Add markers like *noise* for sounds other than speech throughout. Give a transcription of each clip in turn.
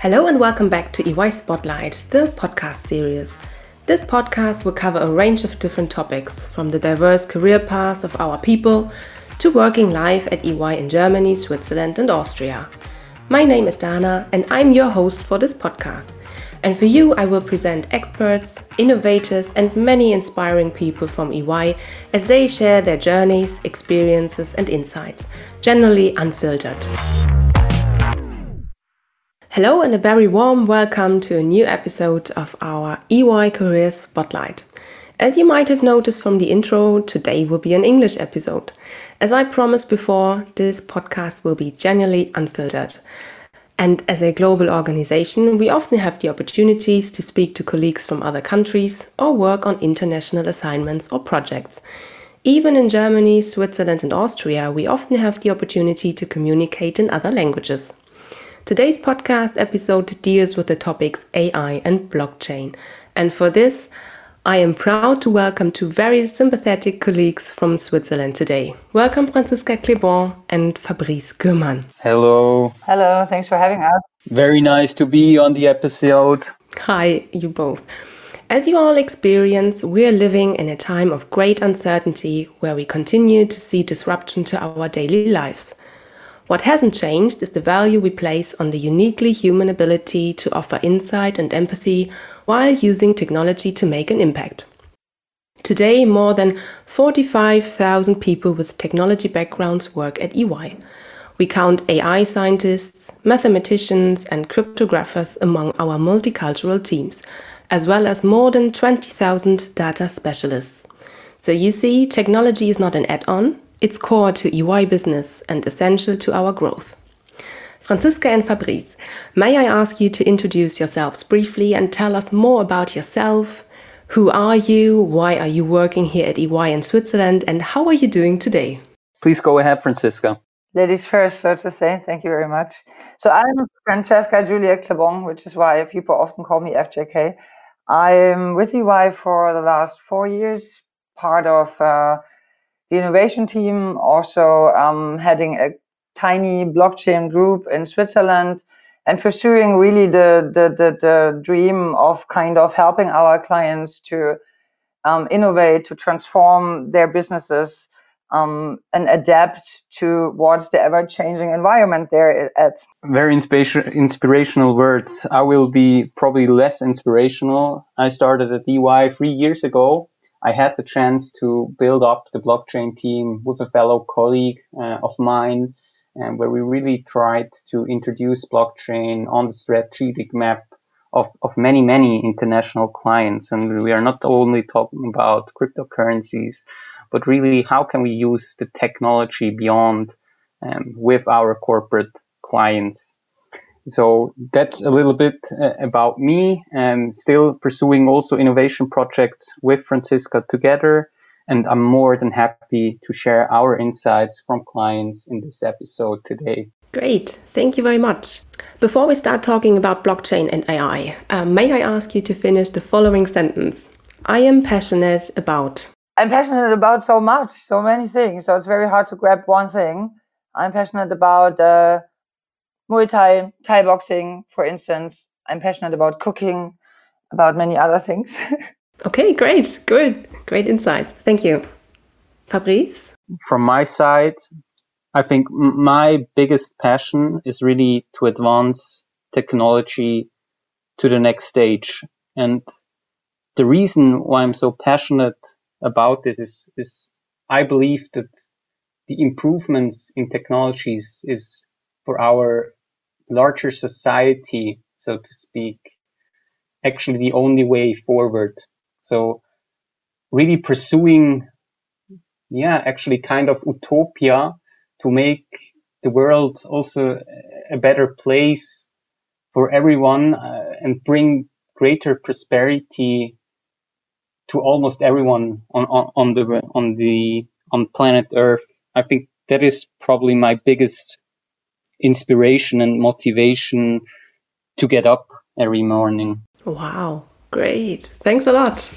Hello and welcome back to EY Spotlight, the podcast series. This podcast will cover a range of different topics, from the diverse career paths of our people to working life at EY in Germany, Switzerland, and Austria. My name is Dana, and I'm your host for this podcast. And for you, I will present experts, innovators, and many inspiring people from EY as they share their journeys, experiences, and insights, generally unfiltered. Hello, and a very warm welcome to a new episode of our EY Career Spotlight. As you might have noticed from the intro, today will be an English episode. As I promised before, this podcast will be genuinely unfiltered. And as a global organization, we often have the opportunities to speak to colleagues from other countries or work on international assignments or projects. Even in Germany, Switzerland, and Austria, we often have the opportunity to communicate in other languages. Today's podcast episode deals with the topics AI and blockchain. And for this, I am proud to welcome two very sympathetic colleagues from Switzerland today. Welcome, Franziska Klebon and Fabrice Gürmann. Hello. Hello, thanks for having us. Very nice to be on the episode. Hi, you both. As you all experience, we're living in a time of great uncertainty where we continue to see disruption to our daily lives. What hasn't changed is the value we place on the uniquely human ability to offer insight and empathy while using technology to make an impact. Today, more than 45,000 people with technology backgrounds work at EY. We count AI scientists, mathematicians, and cryptographers among our multicultural teams, as well as more than 20,000 data specialists. So you see, technology is not an add on, it's core to EY business and essential to our growth. Franziska and Fabrice, may I ask you to introduce yourselves briefly and tell us more about yourself? Who are you? Why are you working here at EY in Switzerland? And how are you doing today? Please go ahead, Franziska. Ladies first, so to say. Thank you very much. So I'm Franziska Julia Klebon, which is why people often call me FJK. I'm with EY for the last four years, part of uh, the innovation team, also um, heading a tiny blockchain group in Switzerland and pursuing really the, the, the, the dream of kind of helping our clients to um, innovate, to transform their businesses um, and adapt towards the ever changing environment they're at. Very inspira- inspirational words. I will be probably less inspirational. I started at EY three years ago. I had the chance to build up the blockchain team with a fellow colleague uh, of mine and where we really tried to introduce blockchain on the strategic map of, of many, many international clients. And we are not only talking about cryptocurrencies, but really how can we use the technology beyond um, with our corporate clients. So that's a little bit uh, about me and still pursuing also innovation projects with Franziska together and I'm more than happy to share our insights from clients in this episode today. Great, thank you very much. Before we start talking about blockchain and AI, uh, may I ask you to finish the following sentence? I am passionate about. I'm passionate about so much, so many things. So it's very hard to grab one thing. I'm passionate about uh, Muay Thai, Thai boxing, for instance. I'm passionate about cooking, about many other things. *laughs* Okay, great, good, great insights. Thank you. Fabrice? From my side, I think my biggest passion is really to advance technology to the next stage. And the reason why I'm so passionate about this is, is I believe that the improvements in technologies is for our larger society, so to speak, actually the only way forward. So really pursuing, yeah, actually kind of utopia to make the world also a better place for everyone uh, and bring greater prosperity to almost everyone on, on, on the on the on planet Earth. I think that is probably my biggest inspiration and motivation to get up every morning. Wow. Great. Thanks a lot.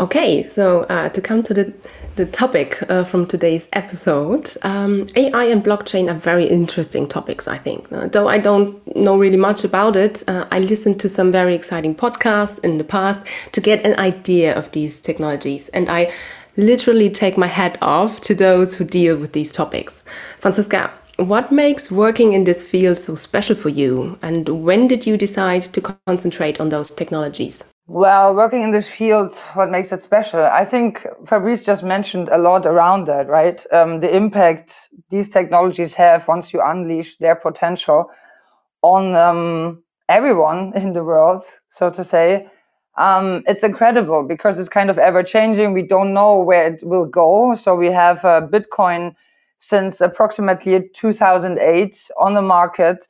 Okay, so uh, to come to the, the topic uh, from today's episode, um, AI and blockchain are very interesting topics, I think. Uh, though I don't know really much about it, uh, I listened to some very exciting podcasts in the past to get an idea of these technologies. And I literally take my hat off to those who deal with these topics. Franziska, what makes working in this field so special for you? And when did you decide to concentrate on those technologies? Well, working in this field, what makes it special? I think Fabrice just mentioned a lot around that, right? Um, the impact these technologies have once you unleash their potential on um, everyone in the world, so to say. Um, it's incredible because it's kind of ever changing. We don't know where it will go. So we have uh, Bitcoin since approximately 2008 on the market.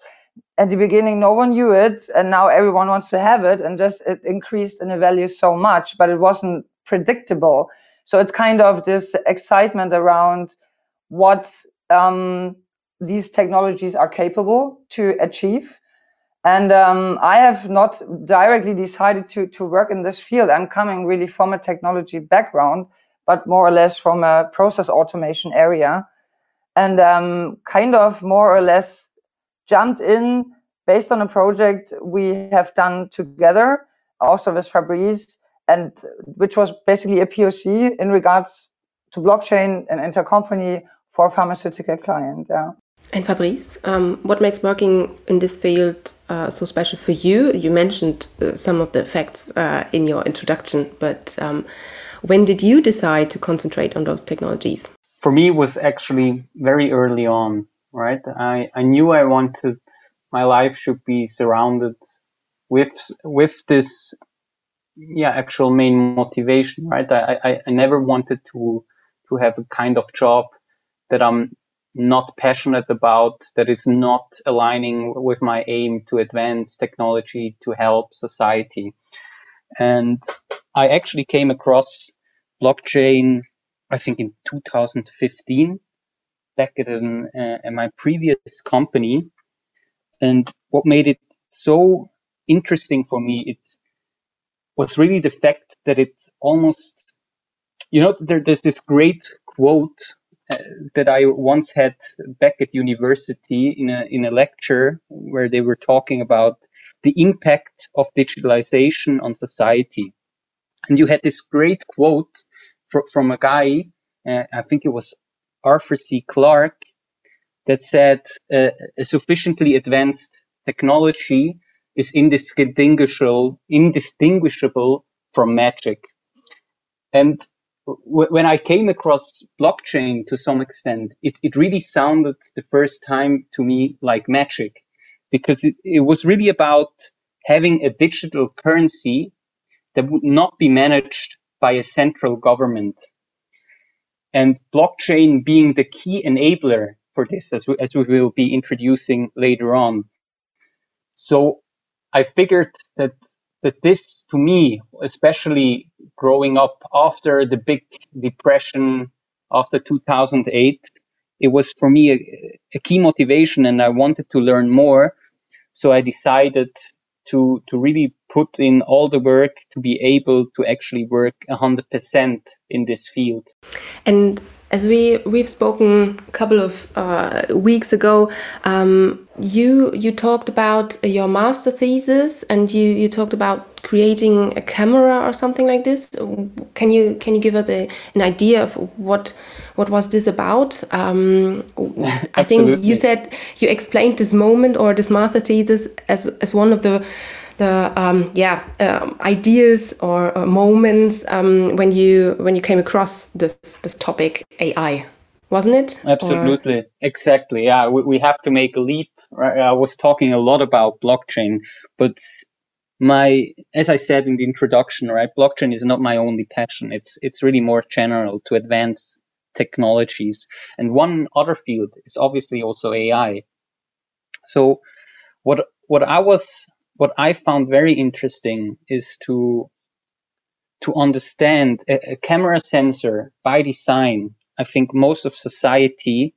At the beginning no one knew it and now everyone wants to have it and just it increased in the value so much but it wasn't predictable. So it's kind of this excitement around what um, these technologies are capable to achieve. And um, i have not directly decided to, to work in this field. I'm coming really from a technology background but more or less from a process automation area and um, kind of more or less jumped in based on a project we have done together, also with Fabrice, and which was basically a POC in regards to blockchain and intercompany for a pharmaceutical client. Yeah. And Fabrice, um, what makes working in this field uh, so special for you? You mentioned uh, some of the facts uh, in your introduction, but um, when did you decide to concentrate on those technologies? For me, was actually very early on right? I, I knew I wanted my life should be surrounded with with this yeah actual main motivation right I, I, I never wanted to to have a kind of job that i'm not passionate about that is not aligning with my aim to advance technology to help society and i actually came across blockchain i think in 2015 back at, an, uh, at my previous company. And what made it so interesting for me, it was really the fact that it almost, you know, there, there's this great quote uh, that I once had back at university in a in a lecture where they were talking about the impact of digitalization on society, and you had this great quote fr- from a guy, uh, I think it was Arthur C. Clarke that said uh, a sufficiently advanced technology is indistinguishable, indistinguishable from magic. And w- when I came across blockchain to some extent, it, it really sounded the first time to me like magic because it, it was really about having a digital currency that would not be managed by a central government and blockchain being the key enabler for this, as we, as we will be introducing later on. So I figured that that this, to me, especially growing up after the big depression after 2008, it was for me a, a key motivation, and I wanted to learn more. So I decided to to really put in all the work to be able to actually work 100% in this field. And as we we've spoken a couple of uh, weeks ago, um, you you talked about your master thesis, and you you talked about creating a camera or something like this. Can you can you give us a, an idea of what what was this about? Um, I think you said you explained this moment or this master thesis as as one of the the um, yeah um, ideas or, or moments um, when you when you came across this this topic AI, wasn't it? Absolutely, or? exactly. Yeah, we, we have to make a leap. I was talking a lot about blockchain, but my as I said in the introduction, right, blockchain is not my only passion. It's it's really more general to advance technologies. And one other field is obviously also AI. So what what I was what I found very interesting is to to understand a, a, camera sensor by design. I think most of society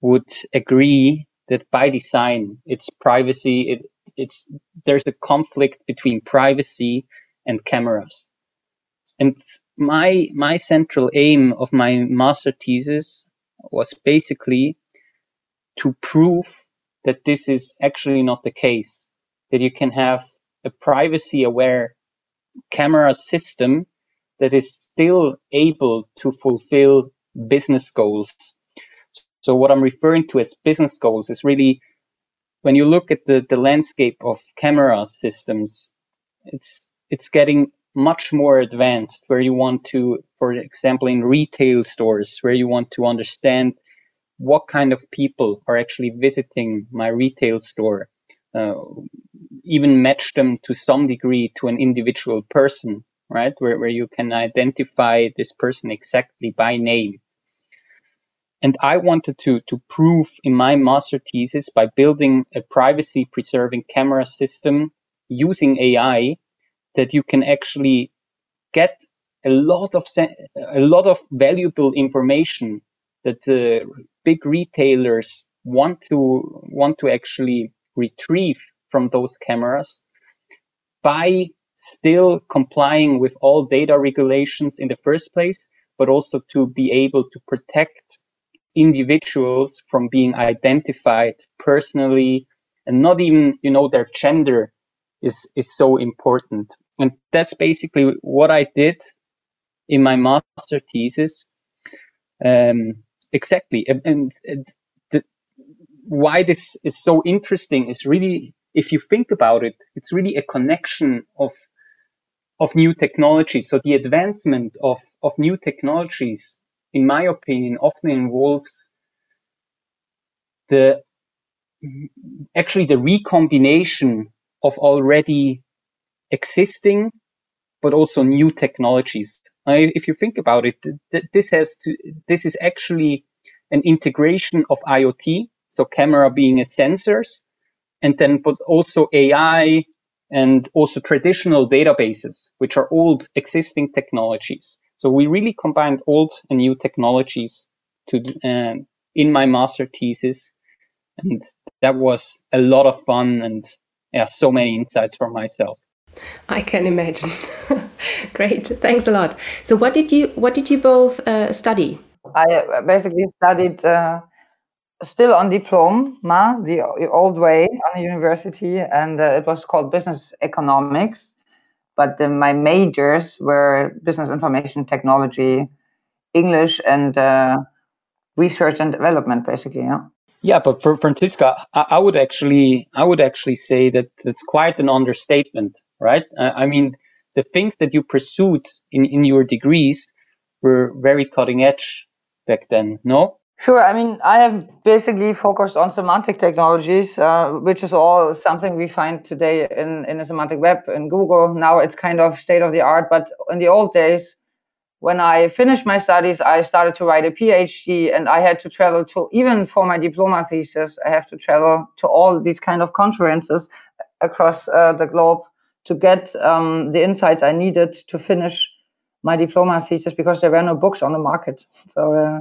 would agree that by design, it's privacy. It, it's there's a conflict between privacy and cameras, and my my central aim of my master thesis was basically to prove that this is actually not the case. That you can have a privacy aware camera system that is still able to fulfill business goals. So what I'm referring to as business goals is really when you look at the, the landscape of camera systems, it's it's getting much more advanced where you want to, for example, in retail stores, where you want to understand what kind of people are actually visiting my retail store, uh, even match them to some degree to an individual person, right? Where, where you can identify this person exactly by name. And I wanted to, to prove in my master thesis by building a privacy preserving camera system using AI that you can actually get a lot of a lot of valuable information that uh, big retailers want to want to actually retrieve from those cameras by still complying with all data regulations in the first place, but also to be able to protect individuals from being identified personally and not even, you know, their gender is, is so important. And that's basically what I did in my master thesis. Um, exactly. And, and, and the, why this is so interesting is really, if you think about it, it's really a connection of of new technologies. So the advancement of, of new technologies, in my opinion, often involves the actually the recombination of already existing, but also new technologies. if you think about it, this has to, this is actually an integration of IoT, so camera being a sensors, and then but also AI and also traditional databases, which are old existing technologies. So we really combined old and new technologies to uh, in my master thesis, and that was a lot of fun and yeah, so many insights for myself. I can imagine. *laughs* Great, thanks a lot. So, what did you what did you both uh, study? I uh, basically studied uh, still on diploma, the old way on the university, and uh, it was called business economics. But the, my majors were business information technology, English, and uh, research and development, basically. Yeah. Yeah, but for Franziska, I, I would actually, I would actually say that it's quite an understatement, right? Uh, I mean, the things that you pursued in, in your degrees were very cutting edge back then, no? Sure. I mean, I have basically focused on semantic technologies, uh, which is all something we find today in, in the semantic web in Google. Now it's kind of state of the art, but in the old days, when I finished my studies, I started to write a PhD and I had to travel to, even for my diploma thesis, I have to travel to all these kind of conferences across uh, the globe to get um, the insights I needed to finish my diploma thesis because there were no books on the market. *laughs* So uh,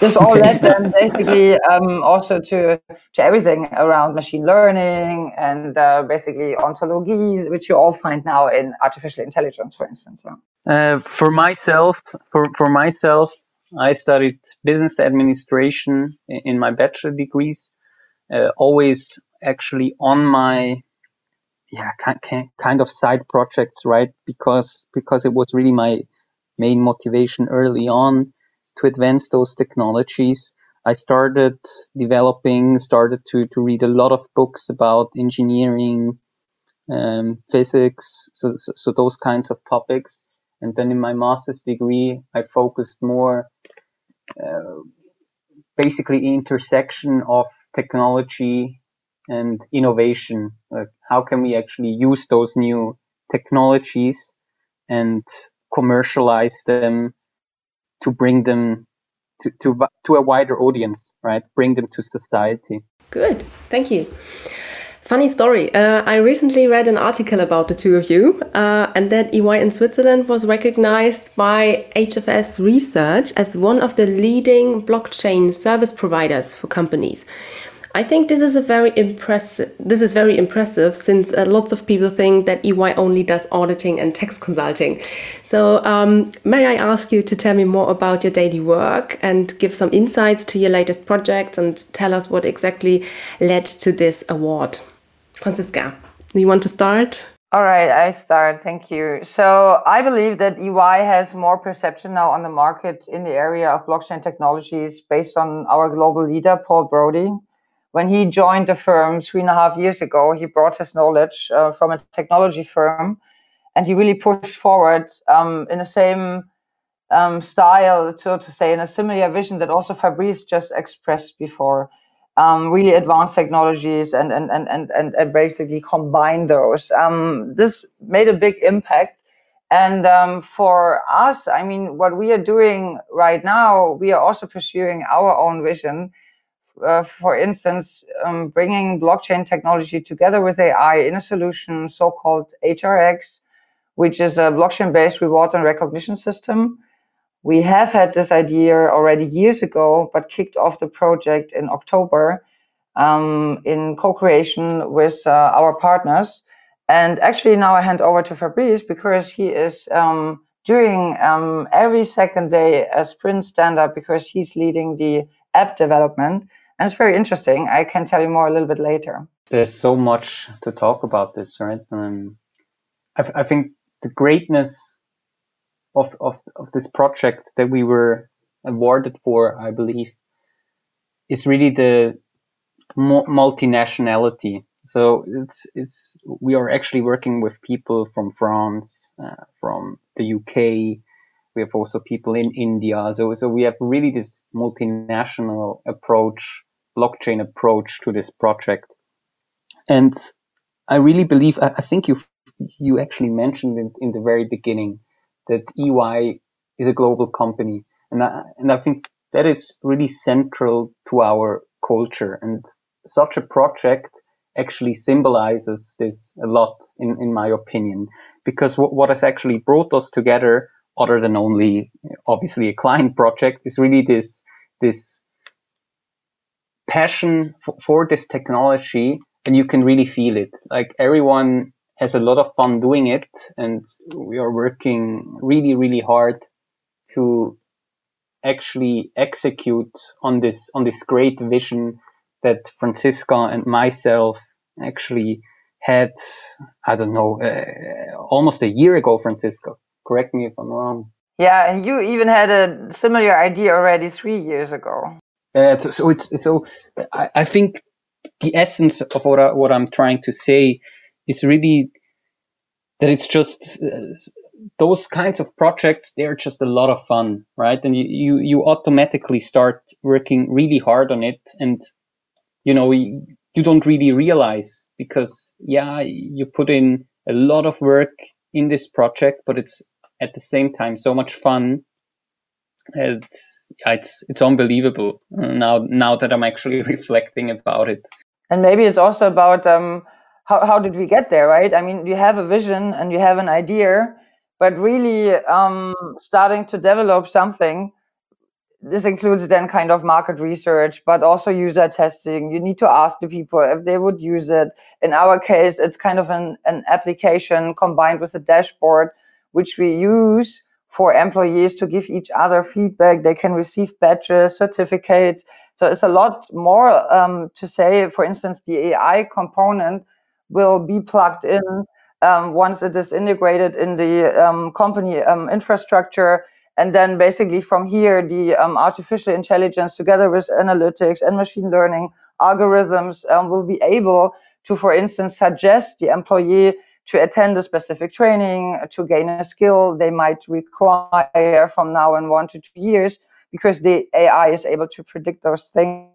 this all led then basically um, also to to everything around machine learning and uh, basically ontologies, which you all find now in artificial intelligence, for instance. Uh, for myself, for for myself, I studied business administration in, in my bachelor degrees. Uh, always actually on my yeah kind of side projects right? Because because it was really my main motivation early on to advance those technologies. I started developing started to to read a lot of books about engineering um, physics so, so, so those kinds of topics. And then in my master's degree i focused more uh, basically intersection of technology and innovation. Like how can we actually use those new technologies and commercialize them to bring them to, to, to a wider audience, right? Bring them to society. Good, thank you. Funny story. Uh, I recently read an article about the two of you, uh, and that EY in Switzerland was recognized by HFS Research as one of the leading blockchain service providers for companies. I think this is a very impressive. This is very impressive since uh, lots of people think that EY only does auditing and tax consulting. So, um, may I ask you to tell me more about your daily work and give some insights to your latest projects and tell us what exactly led to this award? Franziska, do you want to start? All right, I start. Thank you. So I believe that EY has more perception now on the market in the area of blockchain technologies based on our global leader, Paul Brody. When he joined the firm three and a half years ago, he brought his knowledge uh, from a technology firm and he really pushed forward um, in the same um, style, so to say, in a similar vision that also Fabrice just expressed before um, really advanced technologies and and, and, and, and basically combine those. Um, this made a big impact. And um, for us, I mean, what we are doing right now, we are also pursuing our own vision. Uh, for instance, um, bringing blockchain technology together with AI in a solution so-called HRX, which is a blockchain-based reward and recognition system we have had this idea already years ago, but kicked off the project in October um, in co-creation with uh, our partners. And actually, now I hand over to Fabrice because he is um, doing um, every second day a sprint stand-up because he's leading the app development. And it's very interesting. I can tell you more a little bit later. There's so much to talk about this, right? Um, I, I think the greatness of, of, of this project that we were awarded for, I believe, is really the multinationality. So it's it's we are actually working with people from France, uh, from the UK. We have also people in India. So so we have really this multinational approach, blockchain approach to this project. And I really believe I, think you you actually mentioned it in the very beginning that EY is a global company. And I, and I think that is really central to our culture. And such a project actually symbolizes this a lot, in, in my opinion, because what, what has actually brought us together, other than only obviously a client project, is really this, this passion for, for this technology. And you can really feel it. Like everyone has a lot of fun doing it and we are working really, really hard to actually execute on this, on this great vision that Franziska and myself actually had, I don't know, uh, almost a year ago, Franziska. Correct me if I'm wrong. Yeah, and you even had a similar idea already three years ago. Uh, so it's so I, I think the essence of what I, what I'm trying to say is really that it's just uh, those kinds of projects they're just a lot of fun right? And you, you you automatically start working really hard on it and you know you, you don't really realize because yeah you put in a lot of work in this project but it's at the same time so much fun it's it's it's unbelievable uh, now now that i'm actually *laughs* reflecting about it and maybe it's also about um how, how did we get there, right? I mean, you have a vision and you have an idea, but really um, starting to develop something, this includes then kind of market research, but also user testing. You need to ask the people if they would use it. In our case, it's kind of an, an application combined with a dashboard, which we use for employees to give each other feedback. They can receive badges, certificates. So it's a lot more um, to say. For instance, the AI component will be plugged in um, once it is integrated in the um, company um, infrastructure. And then basically from here, the um, artificial intelligence together with analytics and machine learning algorithms um, will be able to, for instance, suggest the employee to attend a specific training, to gain a skill they might require from now in one to two years, because the AI is able to predict those things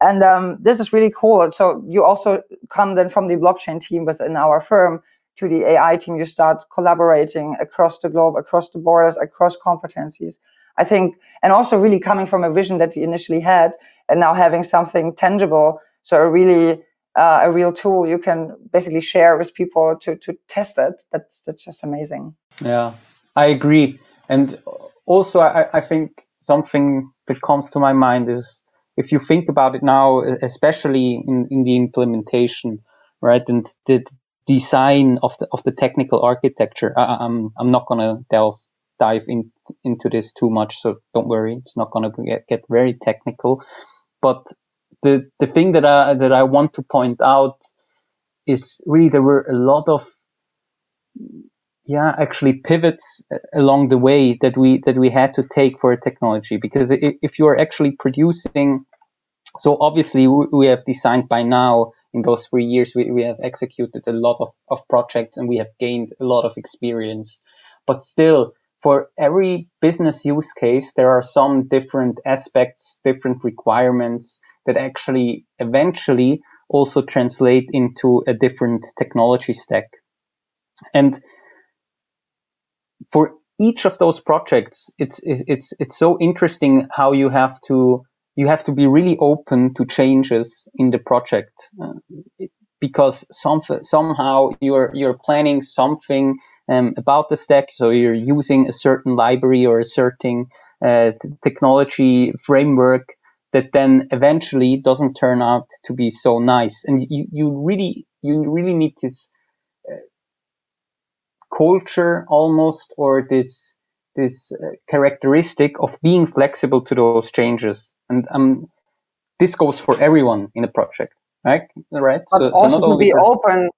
and um, this is really cool. So you also come then from the blockchain team within our firm to the AI team. You start collaborating across the globe, across the borders, across competencies. I think, and also really coming from a vision that we initially had, and now having something tangible. So a really uh, a real tool you can basically share with people to to test it. That's that's just amazing. Yeah, I agree. And also, I, I think something that comes to my mind is if you think about it now, especially in, in the implementation, right, and the design of the of the technical architecture, I, I'm I'm not gonna delve dive in, into this too much, so don't worry, it's not gonna get, get very technical. But the the thing that I that I want to point out is really there were a lot of yeah actually pivots uh, along the way that we that we had to take for a technology. Because if you are actually producing so obviously we have designed by now in those three years we, we have executed a lot of, of projects and we have gained a lot of experience. But still for every business use case there are some different aspects different requirements that actually eventually also translate into a different technology stack and for each of those projects, it's, it's, it's so interesting how you have to, you have to be really open to changes in the project uh, because some, somehow you're, you're planning something um, about the stack. So you're using a certain library or a certain uh, technology framework that then eventually doesn't turn out to be so nice. And you, you really, you really need this culture almost or this this uh, characteristic of being flexible to those changes. And um, this goes for everyone in a project right? Right? But so, also so to be open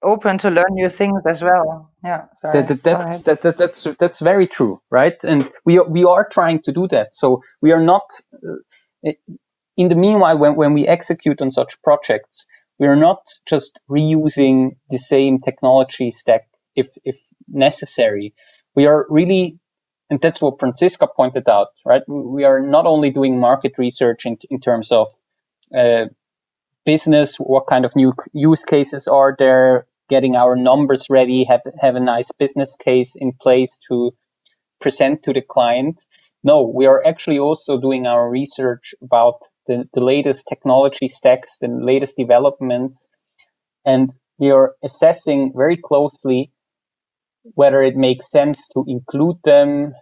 open to learn new things as well. Yeah sorry. That, that, that's that, that, that's that's very true right? And we we are trying to do that. So we are not uh, in the meanwhile when, when we execute on such projects we are not just reusing the same technology stack if if necessary. We are really, and that's what Franziska pointed out, right? We are not only doing market research in, in terms of uh, business, what kind of new use cases are there, getting our numbers ready, have have a nice business case in place to present to the client. No, we are actually also doing our research about the, the latest technology stacks, the latest developments, and we are assessing very closely whether it makes sense to include them,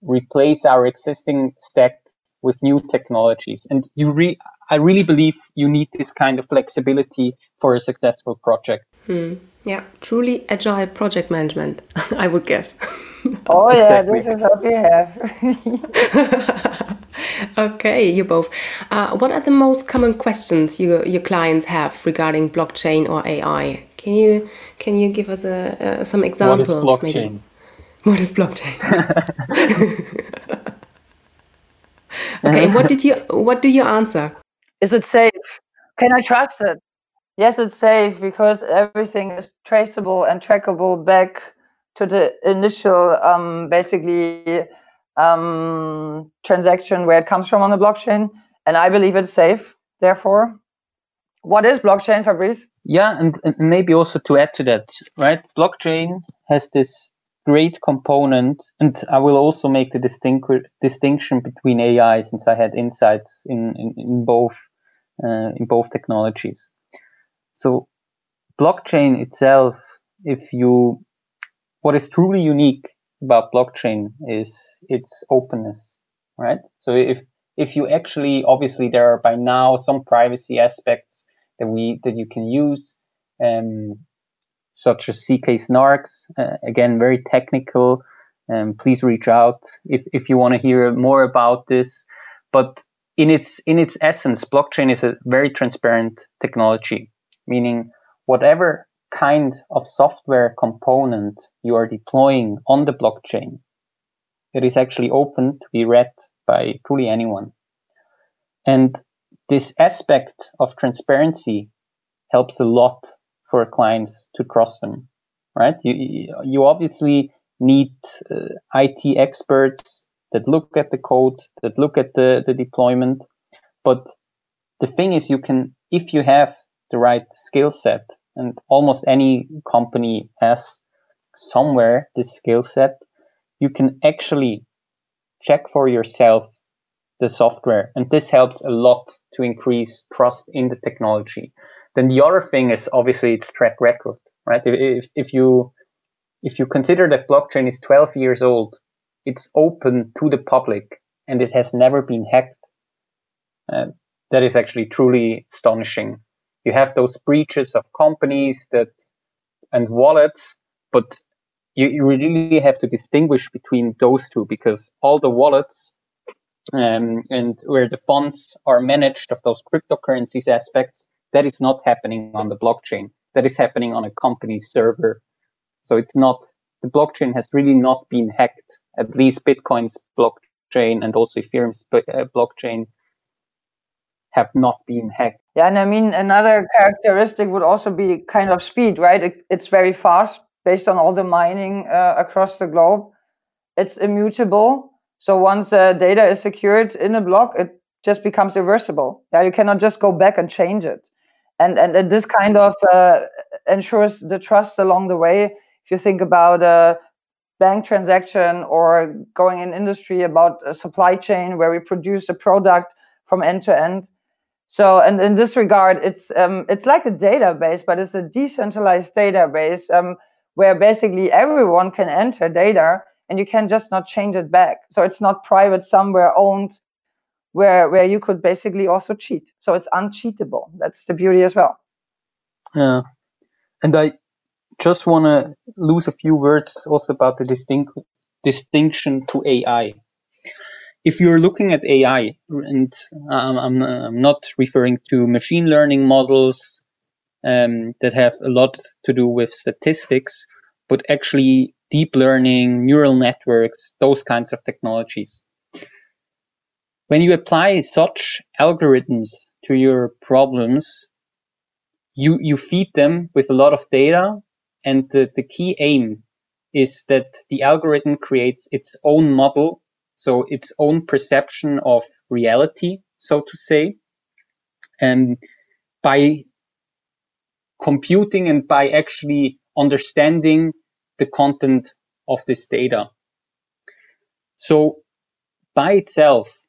replace our existing stack with new technologies. And you re- I really believe you need this kind of flexibility for a successful project. Hmm. Yeah, truly agile project management, *laughs* I would guess. *laughs* Oh yeah, this is what we have. *laughs* okay, you both. Uh, what are the most common questions you, your clients have regarding blockchain or AI? Can you can you give us a, some examples? What is blockchain? Maybe? What is blockchain? okay, what did you what do you answer? Is it safe? Can I trust it? Yes, it's safe because everything is traceable and trackable back to the initial, um, basically, um, transaction where it comes from on the blockchain. And I believe it's safe. Therefore, what is blockchain, Fabrice? Yeah, and, and maybe also to add to that, right? Blockchain has this great component, and I will also make the distinct, distinction between AI since I had insights in in, in both uh, in both technologies. So, blockchain itself, if you, what is truly unique about blockchain is its openness, right? So if if you actually, obviously, there are by now some privacy aspects that we that you can use, um, such as zk-SNARKs. Uh, again, very technical. Um, please reach out if, if you want to hear more about this. But in its in its essence, blockchain is a very transparent technology, meaning whatever kind of software component you are deploying on the blockchain, it is actually open to be read by truly anyone. And this aspect of transparency helps a lot for clients to trust them, right? You, you obviously need uh, IT experts that look at the code, that look at the, the deployment. But the thing is, you can, if you have the right skill set, and almost any company has somewhere this skill set, you can actually check for yourself the software. And this helps a lot to increase trust in the technology. Then the other thing is obviously its track record, right? If, if you, if you consider that blockchain is 12 years old, it's open to the public and it has never been hacked. Uh, that is actually truly astonishing. You have those breaches of companies that and wallets, but you, really have to distinguish between those two because all the wallets um, and where the funds are managed of those cryptocurrencies aspects, that is not happening on the blockchain. That is happening on a company server. So it's not, the blockchain has really not been hacked. At least Bitcoin's blockchain and also Ethereum's uh, blockchain have not been hacked. Yeah, and I mean, another characteristic would also be kind of speed, right? It, it's very fast based on all the mining uh, across the globe. It's immutable. So once uh, data is secured in a block, it just becomes irreversible. Yeah, you cannot just go back and change it. And and, and this kind of uh, ensures the trust along the way. If you think about a bank transaction or going in industry about a supply chain where we produce a product from end to end, so, and in this regard, it's um, it's like a database, but it's a decentralized database um, where basically everyone can enter data, and you can just not change it back. So it's not private somewhere owned, where where you could basically also cheat. So it's uncheatable. That's the beauty as well. Yeah, and I just want to lose a few words also about the distinct distinction to AI if you're looking at AI, and um, I'm, I'm, not referring to machine learning models um, that have a lot to do with statistics, but actually deep learning, neural networks, those kinds of technologies. When you apply such algorithms to your problems, you, you feed them with a lot of data, and the, the key aim is that the algorithm creates its own model so its own perception of reality, so to say. And by computing and by actually understanding the content of this data. So by itself,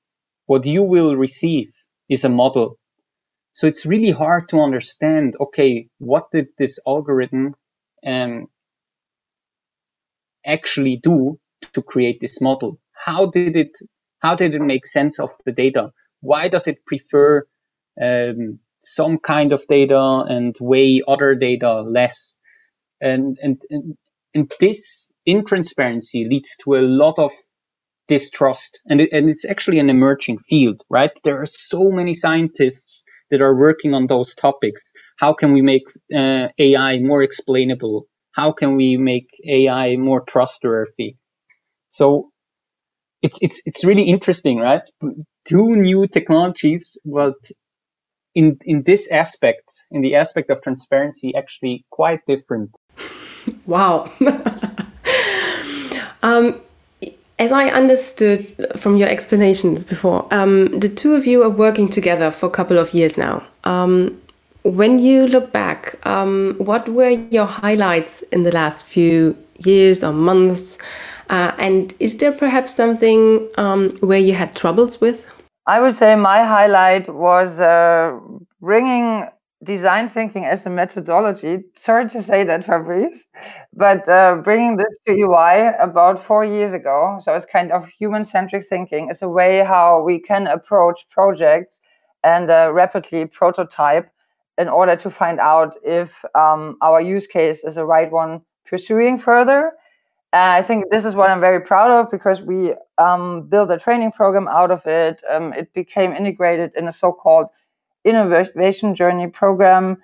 what you will receive is a model. So it's really hard to understand, okay, what did this algorithm um, actually do to create this model? How did it how did it make sense of the data? Why does it prefer um, some kind of data and weigh other data less? And, and, and, and this intransparency leads to a lot of distrust. And, it, and it's actually an emerging field, right? There are so many scientists that are working on those topics. How can we make uh, AI more explainable? How can we make AI more trustworthy? So it's it's it's really interesting, right? Two new technologies, but in in this aspect, in the aspect of transparency, actually quite different. *laughs* Wow. *laughs* um, as I understood from your explanations before, um, the two of you are working together for a couple of years now. Um, when you look back, um, what were your highlights in the last few years or months? Uh, and is there perhaps something um, where you had troubles with? I would say my highlight was uh, bringing design thinking as a methodology. Sorry to say that, Fabrice, but uh, bringing this to EY about four years ago. So it's kind of human centric thinking. It's a way how we can approach projects and uh, rapidly prototype in order to find out if um, our use case is the right one pursuing further I think this is what I'm very proud of because we um, built a training program out of it. Um, it became integrated in a so-called innovation journey program,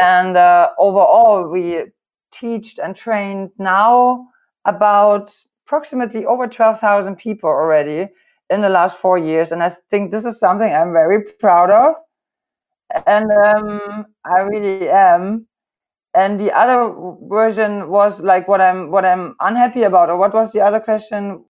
and uh, overall we teach and trained now about approximately over 12,000 people already in the last four years. And I think this is something I'm very proud of. And um, I really am and the other version was like what i'm what i'm unhappy about or what was the other question?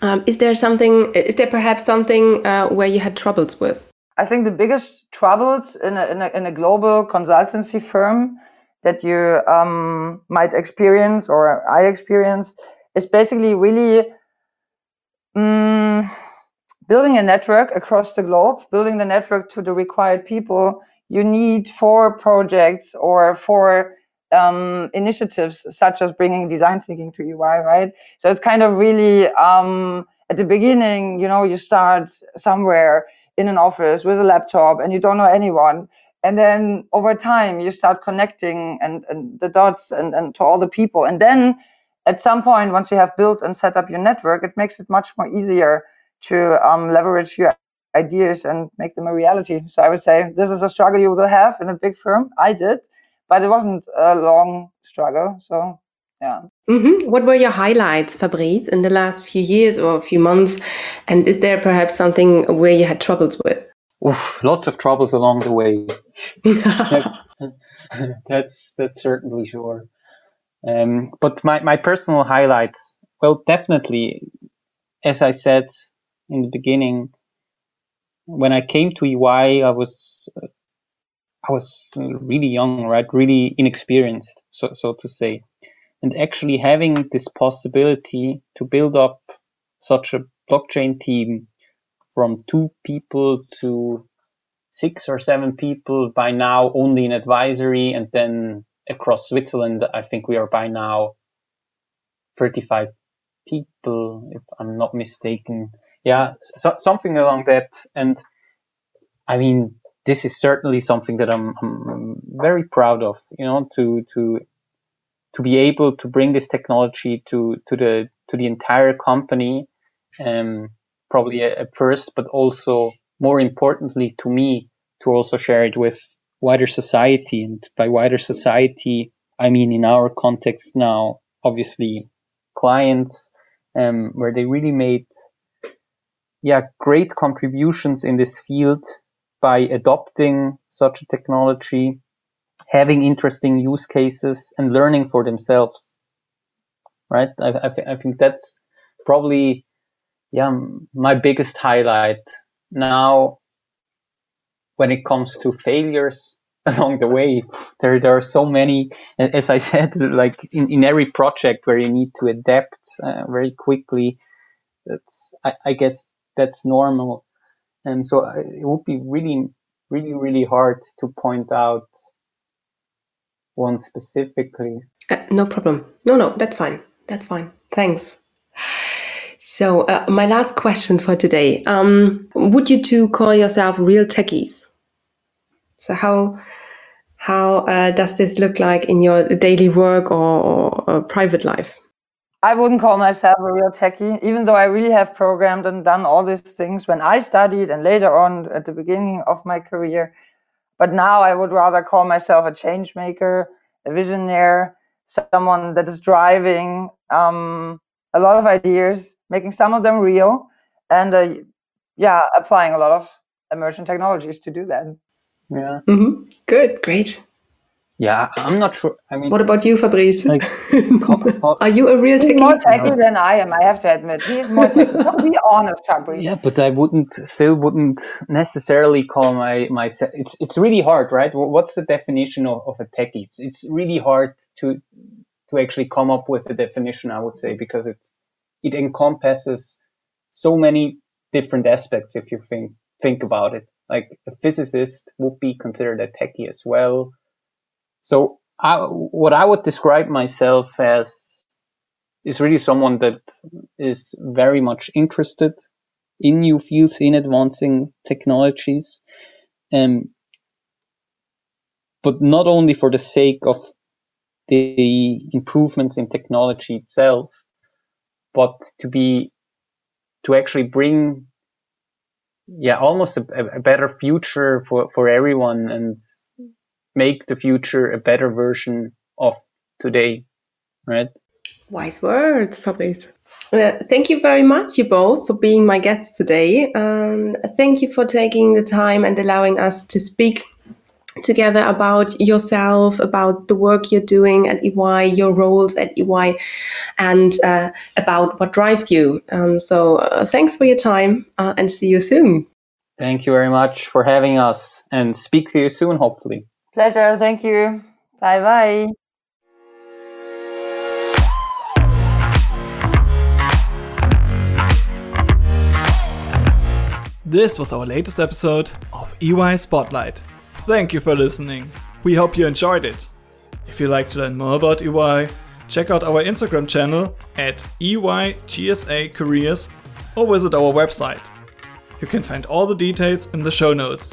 Um, is there something is there perhaps something uh, where you had troubles with? I think the biggest troubles in a, in a, in a global consultancy firm that you um, might experience or i experience is basically really um, building a network across the globe building the network to the required people you need for projects or for um, initiatives such as bringing design thinking to EY, right? So it's kind of really um, at the beginning, you know, you start somewhere in an office with a laptop and you don't know anyone. And then over time you start connecting and, and the dots and, and to all the people. And then at some point once you have built and set up your network it makes it much more easier to um, leverage your ideas and make them a reality. So i would say this is a struggle you will have in a big firm. I did but it wasn't a long struggle so yeah mm-hmm. what were your highlights fabrice in the last few years or a few months and is there perhaps something where you had troubles with Oof, lots of troubles along the way. *laughs* *laughs* that's that's certainly sure. Um, but my, my personal highlights, well, definitely, as I said in the beginning, when I came to EY, I was I was really young, right? Really inexperienced, so so to say, and actually having this possibility to build up such a blockchain team from two people to six or seven people by now only in advisory and then across Switzerland I think we are by now 35 people if I'm not mistaken. Yeah so, something along that. And I mean this is certainly something that I'm, I'm very proud of you know to to to be able to bring this technology to to the to the entire company um probably at first, but also more importantly to me, to also share it with wider society. And by wider society, I mean in our context now, obviously clients, um, where they really made, yeah, great contributions in this field by adopting such a technology, having interesting use cases and learning for themselves. Right. I, I, th- I think that's probably yeah, my biggest highlight now when it comes to failures *laughs* along the way, there, there are so many, as I said, like in, in every project where you need to adapt uh, very quickly. That's, I, I guess that's normal. And so uh, it would be really, really, really hard to point out one specifically. Uh, no problem. No, no, that's fine. That's fine. Thanks. So, uh, my last question for today: um, Would you two call yourself real techies? So, how how uh, does this look like in your daily work or, or, private life? I wouldn't call myself a real techie, even though I really have programmed and done all these things when I studied and later on at the beginning of my career. But now I would rather call myself a change maker, a visionaire, someone that is driving um, a lot of ideas, making some of them real, and uh, yeah, applying a lot of emerging technologies to do that. Yeah. Mm-hmm. Good. Great. Yeah, I'm not sure. I mean, what about you, Fabrice? Like, *laughs* are you a real techie? more techie no. than I am. I have to admit, he is more techie. *laughs* be honest, Fabrice. Yeah, but I wouldn't, still wouldn't necessarily call my myself. It's it's really hard, right? What's the definition of, of a techie? It's it's really hard to to actually come up with a definition, I would say, because it it encompasses so many different aspects if you think think about it. Like a physicist would be considered a techie as well. So I, what I would describe myself as is really someone that is very much interested in new fields, in advancing technologies, um, but not only for the sake of the improvements in technology itself, but to be to actually bring yeah almost a, a, better future for for everyone and make the future a better version of today right wise words fabrice uh, thank you very much you both for being my guests today um, thank you for taking the time and allowing us to speak together about yourself, about the work you're doing at EY, your roles at EY, and uh, about what drives you. Um, so uh, thanks for your time uh, and see you soon. Thank you very much for having us and speak to you soon, hopefully. Pleasure. Thank you. Bye bye. This was our latest episode of EY Spotlight. Thank you for listening. We hope you enjoyed it. If you'd like to learn more about EY, check out our Instagram channel at EYGSA Careers or visit our website. You can find all the details in the show notes.